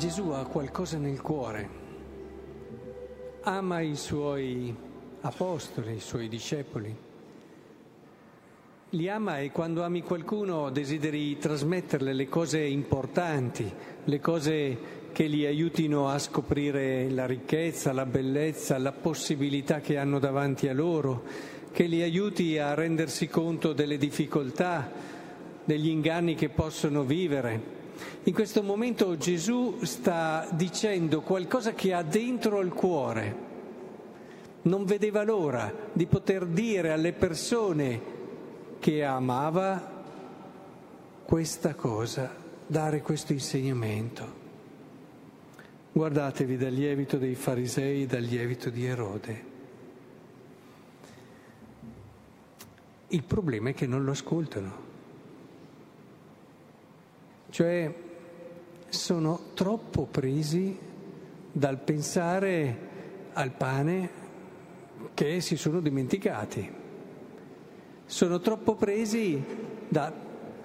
Gesù ha qualcosa nel cuore, ama i suoi apostoli, i suoi discepoli. Li ama e quando ami qualcuno desideri trasmetterle le cose importanti, le cose che li aiutino a scoprire la ricchezza, la bellezza, la possibilità che hanno davanti a loro, che li aiuti a rendersi conto delle difficoltà, degli inganni che possono vivere. In questo momento Gesù sta dicendo qualcosa che ha dentro il cuore. Non vedeva l'ora di poter dire alle persone che amava questa cosa, dare questo insegnamento. Guardatevi dal lievito dei farisei, dal lievito di Erode. Il problema è che non lo ascoltano. Cioè sono troppo presi dal pensare al pane che si sono dimenticati. Sono troppo presi da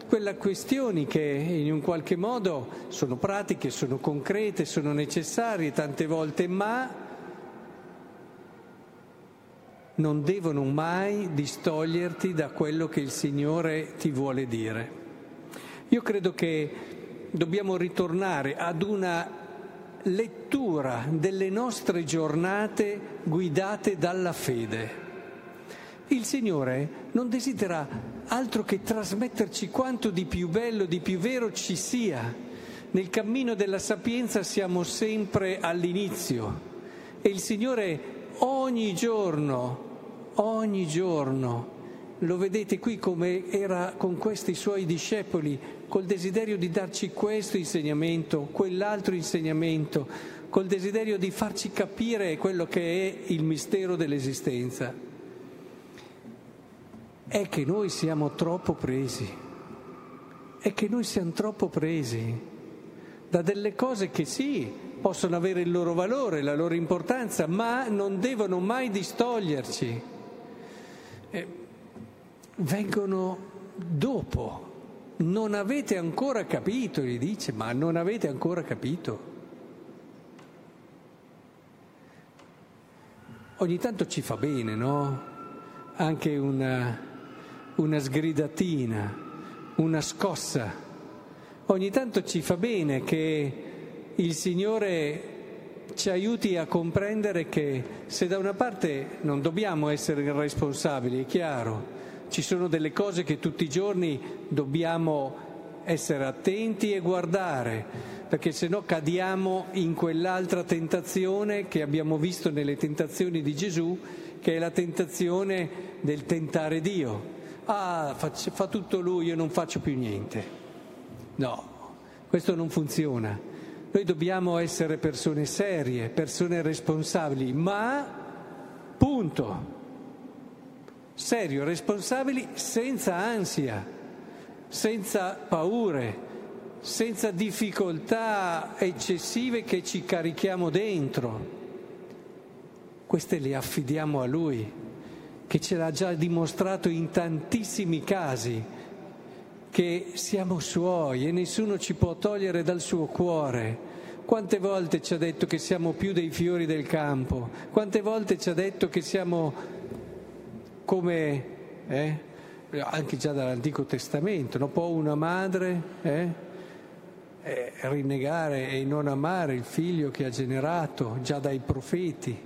quelle questioni che in un qualche modo sono pratiche, sono concrete, sono necessarie tante volte, ma non devono mai distoglierti da quello che il Signore ti vuole dire. Io credo che dobbiamo ritornare ad una lettura delle nostre giornate guidate dalla fede. Il Signore non desidera altro che trasmetterci quanto di più bello, di più vero ci sia. Nel cammino della sapienza siamo sempre all'inizio e il Signore ogni giorno, ogni giorno, lo vedete qui come era con questi suoi discepoli, col desiderio di darci questo insegnamento, quell'altro insegnamento, col desiderio di farci capire quello che è il mistero dell'esistenza. È che noi siamo troppo presi, è che noi siamo troppo presi da delle cose che sì, possono avere il loro valore, la loro importanza, ma non devono mai distoglierci. Vengono dopo. Non avete ancora capito, gli dice, ma non avete ancora capito. Ogni tanto ci fa bene, no? Anche una, una sgridatina, una scossa. Ogni tanto ci fa bene che il Signore ci aiuti a comprendere che se da una parte non dobbiamo essere irresponsabili, è chiaro, ci sono delle cose che tutti i giorni dobbiamo essere attenti e guardare, perché se no cadiamo in quell'altra tentazione che abbiamo visto nelle tentazioni di Gesù, che è la tentazione del tentare Dio. Ah, fa, fa tutto lui, io non faccio più niente. No, questo non funziona. Noi dobbiamo essere persone serie, persone responsabili, ma punto serio, responsabili senza ansia, senza paure, senza difficoltà eccessive che ci carichiamo dentro. Queste le affidiamo a Lui, che ce l'ha già dimostrato in tantissimi casi, che siamo Suoi e nessuno ci può togliere dal suo cuore. Quante volte ci ha detto che siamo più dei fiori del campo? Quante volte ci ha detto che siamo come eh, anche già dall'Antico Testamento, no? può una madre eh, eh, rinnegare e non amare il figlio che ha generato già dai profeti,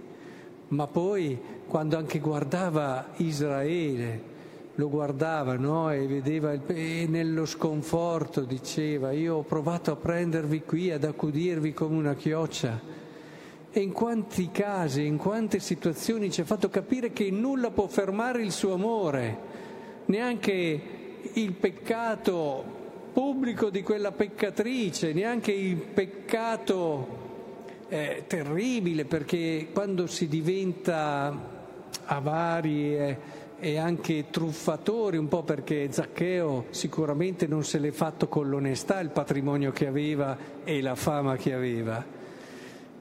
ma poi quando anche guardava Israele, lo guardava no? e vedeva il, e nello sconforto diceva io ho provato a prendervi qui, ad accudirvi come una chioccia e in quanti casi, in quante situazioni ci ha fatto capire che nulla può fermare il suo amore, neanche il peccato pubblico di quella peccatrice, neanche il peccato eh, terribile, perché quando si diventa avari e, e anche truffatori, un po' perché Zaccheo sicuramente non se l'è fatto con l'onestà il patrimonio che aveva e la fama che aveva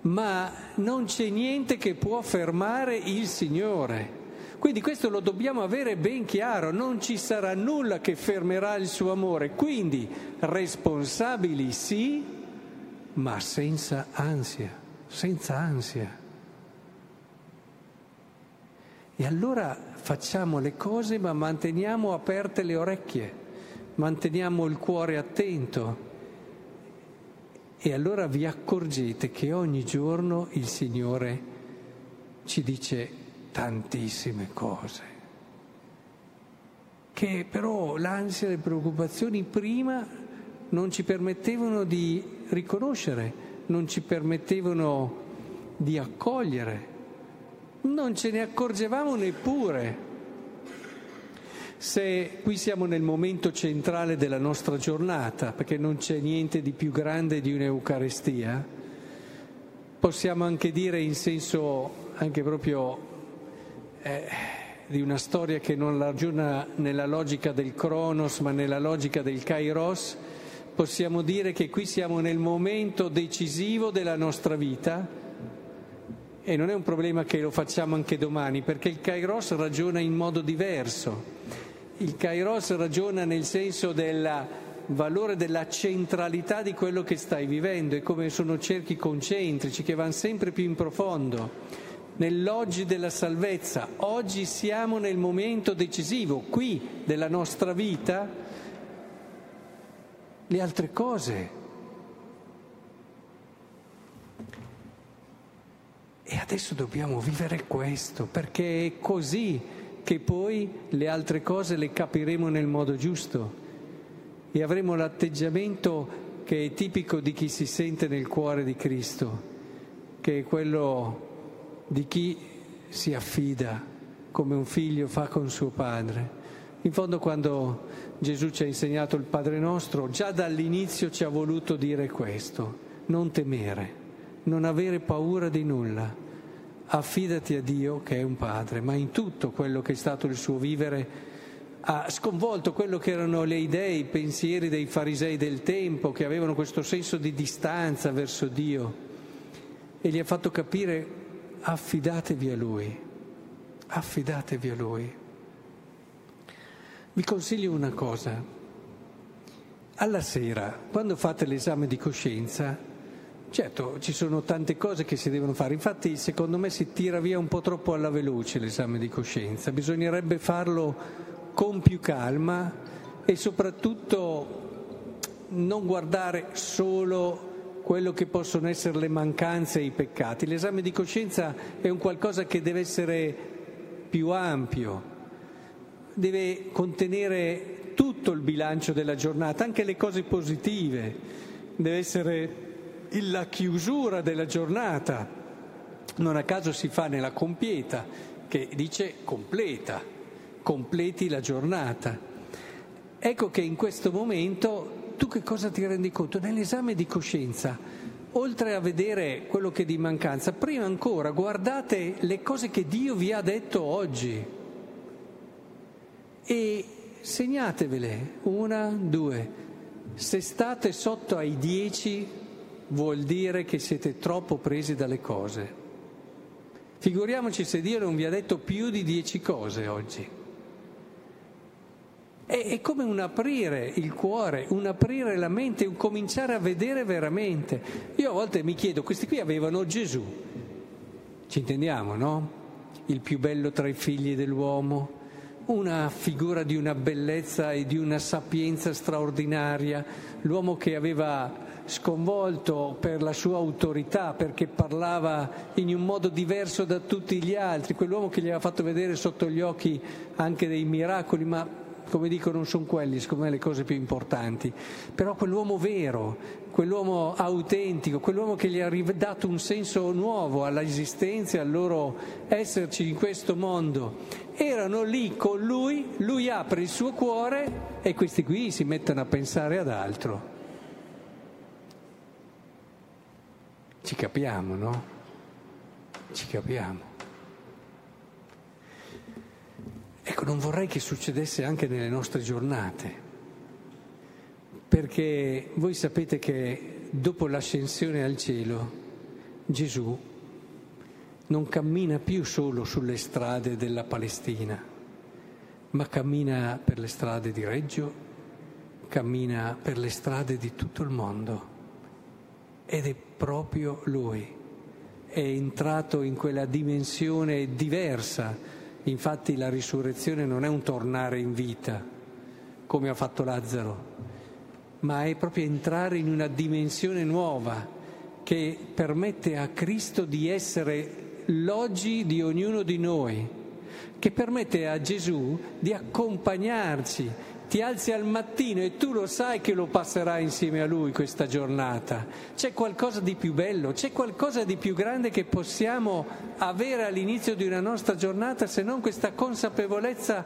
ma non c'è niente che può fermare il Signore. Quindi questo lo dobbiamo avere ben chiaro, non ci sarà nulla che fermerà il suo amore. Quindi responsabili sì, ma senza ansia, senza ansia. E allora facciamo le cose ma manteniamo aperte le orecchie, manteniamo il cuore attento. E allora vi accorgete che ogni giorno il Signore ci dice tantissime cose, che però l'ansia e le preoccupazioni prima non ci permettevano di riconoscere, non ci permettevano di accogliere non ce ne accorgevamo neppure. Se qui siamo nel momento centrale della nostra giornata, perché non c'è niente di più grande di un'Eucarestia, possiamo anche dire in senso anche proprio eh, di una storia che non ragiona nella logica del Cronos ma nella logica del Kairos, possiamo dire che qui siamo nel momento decisivo della nostra vita e non è un problema che lo facciamo anche domani, perché il Kairos ragiona in modo diverso. Il Kairos ragiona nel senso del valore della centralità di quello che stai vivendo. E come sono cerchi concentrici che vanno sempre più in profondo. Nell'oggi della salvezza, oggi siamo nel momento decisivo, qui della nostra vita, le altre cose. E adesso dobbiamo vivere questo, perché è così che poi le altre cose le capiremo nel modo giusto e avremo l'atteggiamento che è tipico di chi si sente nel cuore di Cristo, che è quello di chi si affida come un figlio fa con suo padre. In fondo quando Gesù ci ha insegnato il Padre nostro, già dall'inizio ci ha voluto dire questo, non temere non avere paura di nulla. Affidati a Dio che è un padre, ma in tutto quello che è stato il suo vivere ha sconvolto quello che erano le idee, i pensieri dei farisei del tempo che avevano questo senso di distanza verso Dio e gli ha fatto capire affidatevi a Lui, affidatevi a Lui. Vi consiglio una cosa, alla sera, quando fate l'esame di coscienza, Certo, ci sono tante cose che si devono fare, infatti secondo me si tira via un po' troppo alla veloce l'esame di coscienza, bisognerebbe farlo con più calma e soprattutto non guardare solo quello che possono essere le mancanze e i peccati. L'esame di coscienza è un qualcosa che deve essere più ampio, deve contenere tutto il bilancio della giornata, anche le cose positive, deve essere la chiusura della giornata. Non a caso si fa nella compieta, che dice completa, completi la giornata. Ecco che in questo momento tu che cosa ti rendi conto? Nell'esame di coscienza, oltre a vedere quello che è di mancanza, prima ancora guardate le cose che Dio vi ha detto oggi e segnatevele, una, due. Se state sotto ai dieci vuol dire che siete troppo presi dalle cose. Figuriamoci se Dio non vi ha detto più di dieci cose oggi. È, è come un aprire il cuore, un aprire la mente, un cominciare a vedere veramente. Io a volte mi chiedo, questi qui avevano Gesù, ci intendiamo, no? Il più bello tra i figli dell'uomo, una figura di una bellezza e di una sapienza straordinaria, l'uomo che aveva sconvolto per la sua autorità, perché parlava in un modo diverso da tutti gli altri, quell'uomo che gli aveva fatto vedere sotto gli occhi anche dei miracoli, ma come dico non sono quelli, secondo me, le cose più importanti, però quell'uomo vero, quell'uomo autentico, quell'uomo che gli ha dato un senso nuovo all'esistenza e al loro esserci in questo mondo, erano lì con lui, lui apre il suo cuore e questi qui si mettono a pensare ad altro. Ci capiamo, no? Ci capiamo. Ecco, non vorrei che succedesse anche nelle nostre giornate, perché voi sapete che dopo l'ascensione al cielo Gesù non cammina più solo sulle strade della Palestina, ma cammina per le strade di Reggio, cammina per le strade di tutto il mondo ed è proprio Lui. È entrato in quella dimensione diversa. Infatti la risurrezione non è un tornare in vita, come ha fatto Lazzaro, ma è proprio entrare in una dimensione nuova che permette a Cristo di essere l'oggi di ognuno di noi, che permette a Gesù di accompagnarci, ti alzi al mattino e tu lo sai che lo passerai insieme a lui questa giornata. C'è qualcosa di più bello, c'è qualcosa di più grande che possiamo avere all'inizio di una nostra giornata se non questa consapevolezza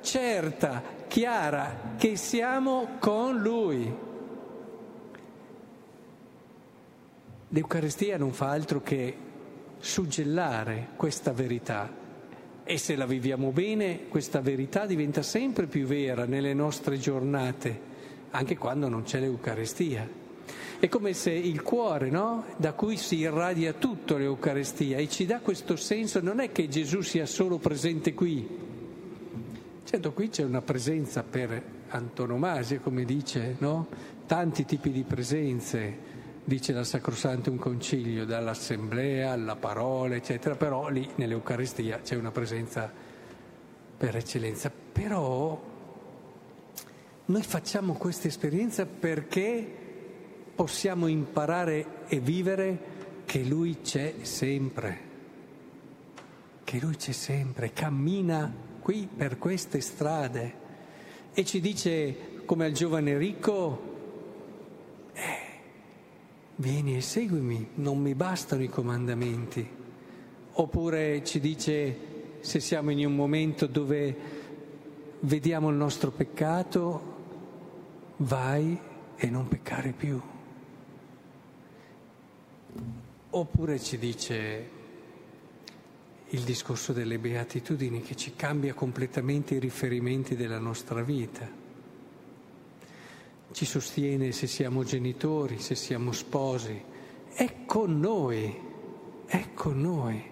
certa, chiara, che siamo con lui. L'Eucaristia non fa altro che suggellare questa verità e se la viviamo bene, questa verità diventa sempre più vera nelle nostre giornate, anche quando non c'è l'Eucaristia. È come se il cuore, no? da cui si irradia tutto l'Eucaristia e ci dà questo senso, non è che Gesù sia solo presente qui. Certo, qui c'è una presenza per antonomasia, come dice, no? tanti tipi di presenze, dice la Sacrosantum Concilio, dall'assemblea alla parola, eccetera, però lì nell'Eucaristia c'è una presenza per eccellenza. Però noi facciamo questa esperienza perché possiamo imparare e vivere che Lui c'è sempre, che Lui c'è sempre, cammina qui per queste strade e ci dice come al giovane ricco, vieni e seguimi, non mi bastano i comandamenti. Oppure ci dice, se siamo in un momento dove vediamo il nostro peccato, vai e non peccare più. Oppure ci dice il discorso delle beatitudini che ci cambia completamente i riferimenti della nostra vita ci sostiene se siamo genitori, se siamo sposi, è con noi, è con noi.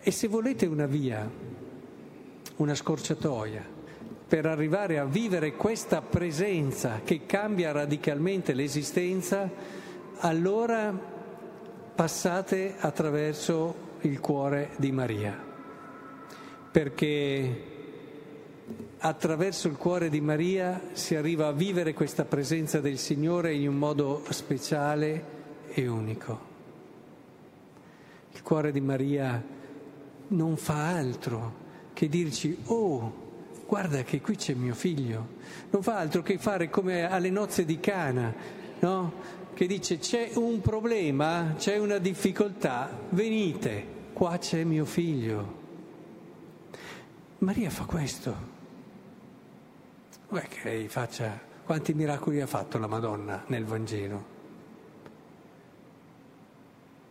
E se volete una via, una scorciatoia, per arrivare a vivere questa presenza che cambia radicalmente l'esistenza, allora passate attraverso il cuore di Maria, perché attraverso il cuore di Maria si arriva a vivere questa presenza del Signore in un modo speciale e unico. Il cuore di Maria non fa altro che dirci, oh, guarda che qui c'è mio figlio, non fa altro che fare come alle nozze di Cana, no? Che dice c'è un problema, c'è una difficoltà, venite, qua c'è mio figlio. Maria fa questo. Beh, che lei faccia quanti miracoli ha fatto la Madonna nel Vangelo.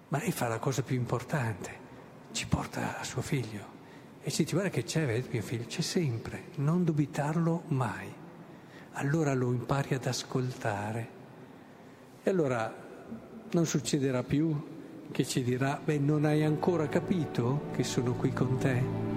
Ma lei fa la cosa più importante, ci porta a suo figlio e ci dice guarda che c'è, vedi mio figlio, c'è sempre, non dubitarlo mai. Allora lo impari ad ascoltare e allora non succederà più che ci dirà, beh non hai ancora capito che sono qui con te?